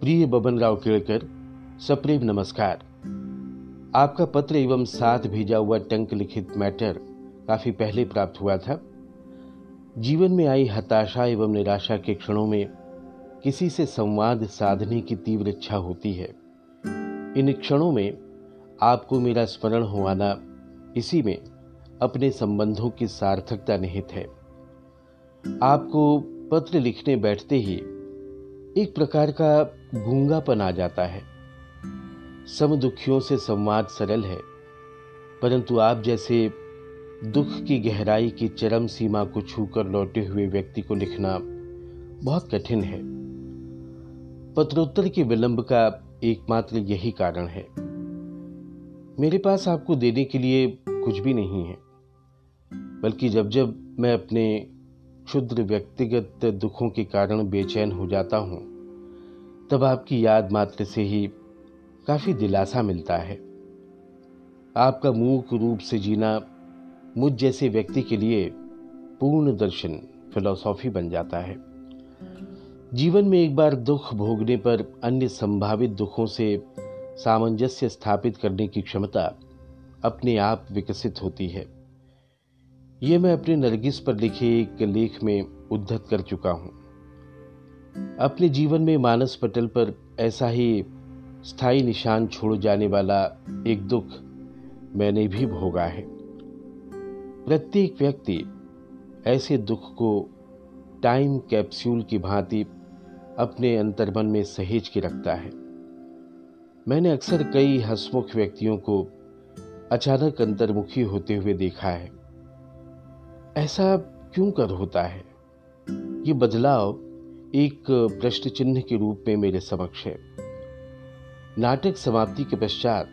प्रिय बबन राव केड़कर सप्रेम नमस्कार। आपका पत्र एवं साथ भेजा हुआ टंक लिखित मैटर काफ़ी पहले प्राप्त हुआ था। जीवन में आई हताशा एवं निराशा के क्षणों में किसी से संवाद साधने की तीव्र इच्छा होती है। इन क्षणों में आपको मेरा स्मरण होना इसी में अपने संबंधों की सार्थकता निहित है। आपको पत्र लिखने बैठते ही एक प्रकार का गूंगापन आ जाता है। सम दुखियों से संवाद सरल है, परंतु आप जैसे दुख की गहराई की चरम सीमा को छूकर लौटे हुए व्यक्ति को लिखना बहुत कठिन है। पत्रोत्तर के विलंब का एकमात्र यही कारण है। मेरे पास आपको देने के लिए कुछ भी नहीं है, बल्कि जब जब मैं अपने क्षुद्र व्यक्तिगत दुखों के कारण बेचैन हो जाता हूँ। तब आपकी याद मात्र से ही काफ़ी दिलासा मिलता है। आपका मूक रूप से जीना मुझ जैसे व्यक्ति के लिए पूर्ण दर्शन, फिलॉसॉफी बन जाता है। जीवन में एक बार दुख भोगने पर अन्य संभावित दुखों से सामंजस्य स्थापित करने की क्षमता अपने आप विकसित होती है। यह मैं अपने नरगिस पर लिखे एक लेख में उद्धत कर चुका हूँ। अपने जीवन में मानस पटल पर ऐसा ही स्थायी निशान छोड़ जाने वाला एक दुख मैंने भी भोगा है। प्रत्येक व्यक्ति ऐसे दुख को टाइम कैप्सूल की भांति अपने अंतर्मन में सहेज के रखता है। मैंने अक्सर कई हसमुख व्यक्तियों को अचानक अंतर्मुखी होते हुए देखा है। ऐसा क्यों कर होता है? ये बदलाव एक प्रश्न चिन्ह के रूप में मेरे समक्ष है। नाटक समाप्ति के पश्चात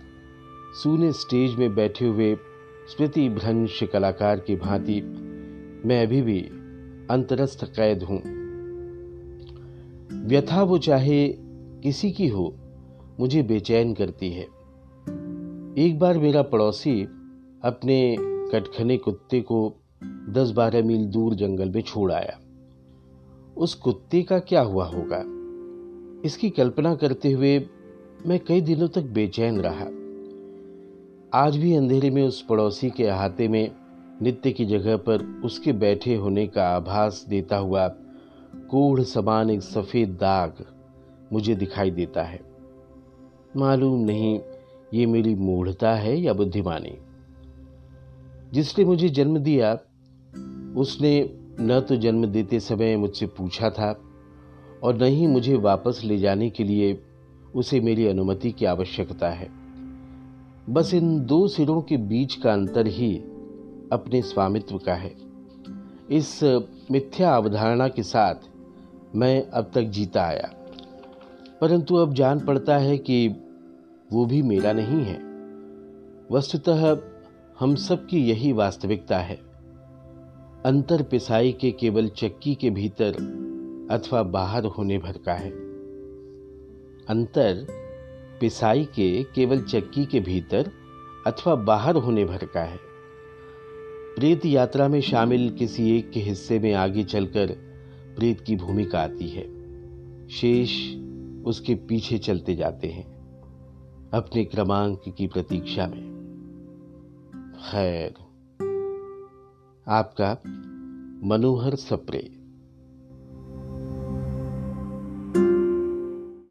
सूने स्टेज में बैठे हुए स्मृति भ्रंश कलाकार की भांति मैं अभी भी अंतरस्थ कैद हूँ। व्यथा वो चाहे किसी की हो, मुझे बेचैन करती है। एक बार मेरा पड़ोसी अपने कटखने कुत्ते को दस बारह मील दूर जंगल में छोड़ आया। उस कुत्ते का क्या हुआ होगा? इसकी कल्पना करते हुए मैं कई दिनों तक बेचैन रहा। आज भी अंधेरे में उस पड़ोसी के अहाते में नित्य की जगह पर उसके बैठे होने का आभास देता हुआ कोढ़ समान एक सफ़ेद दाग मुझे दिखाई देता है। मालूम नहीं ये मेरी मूढ़ता है या बुद्धिमानी। जिसने मुझे जन्म दिया, उसने न तो जन्म देते समय मुझसे पूछा था और न ही मुझे वापस ले जाने के लिए उसे मेरी अनुमति की आवश्यकता है। बस इन दो सिरों के बीच का अंतर ही अपने स्वामित्व का है। इस मिथ्या अवधारणा के साथ मैं अब तक जीता आया। परंतु अब जान पड़ता है कि वो भी मेरा नहीं है। वस्तुतः हम सब की यही वास्तविकता है। अंतर पिसाई के केवल चक्की के भीतर अथवा बाहर होने भर का है। अंतर पिसाई के केवल चक्की के भीतर अथवा बाहर होने भर का है। प्रेत यात्रा में शामिल किसी एक के हिस्से में आगे चलकर प्रेत की भूमिका आती है। शेष उसके पीछे चलते जाते हैं, अपने क्रमांक की प्रतीक्षा में। खैर आपका मनोहर सप्रे।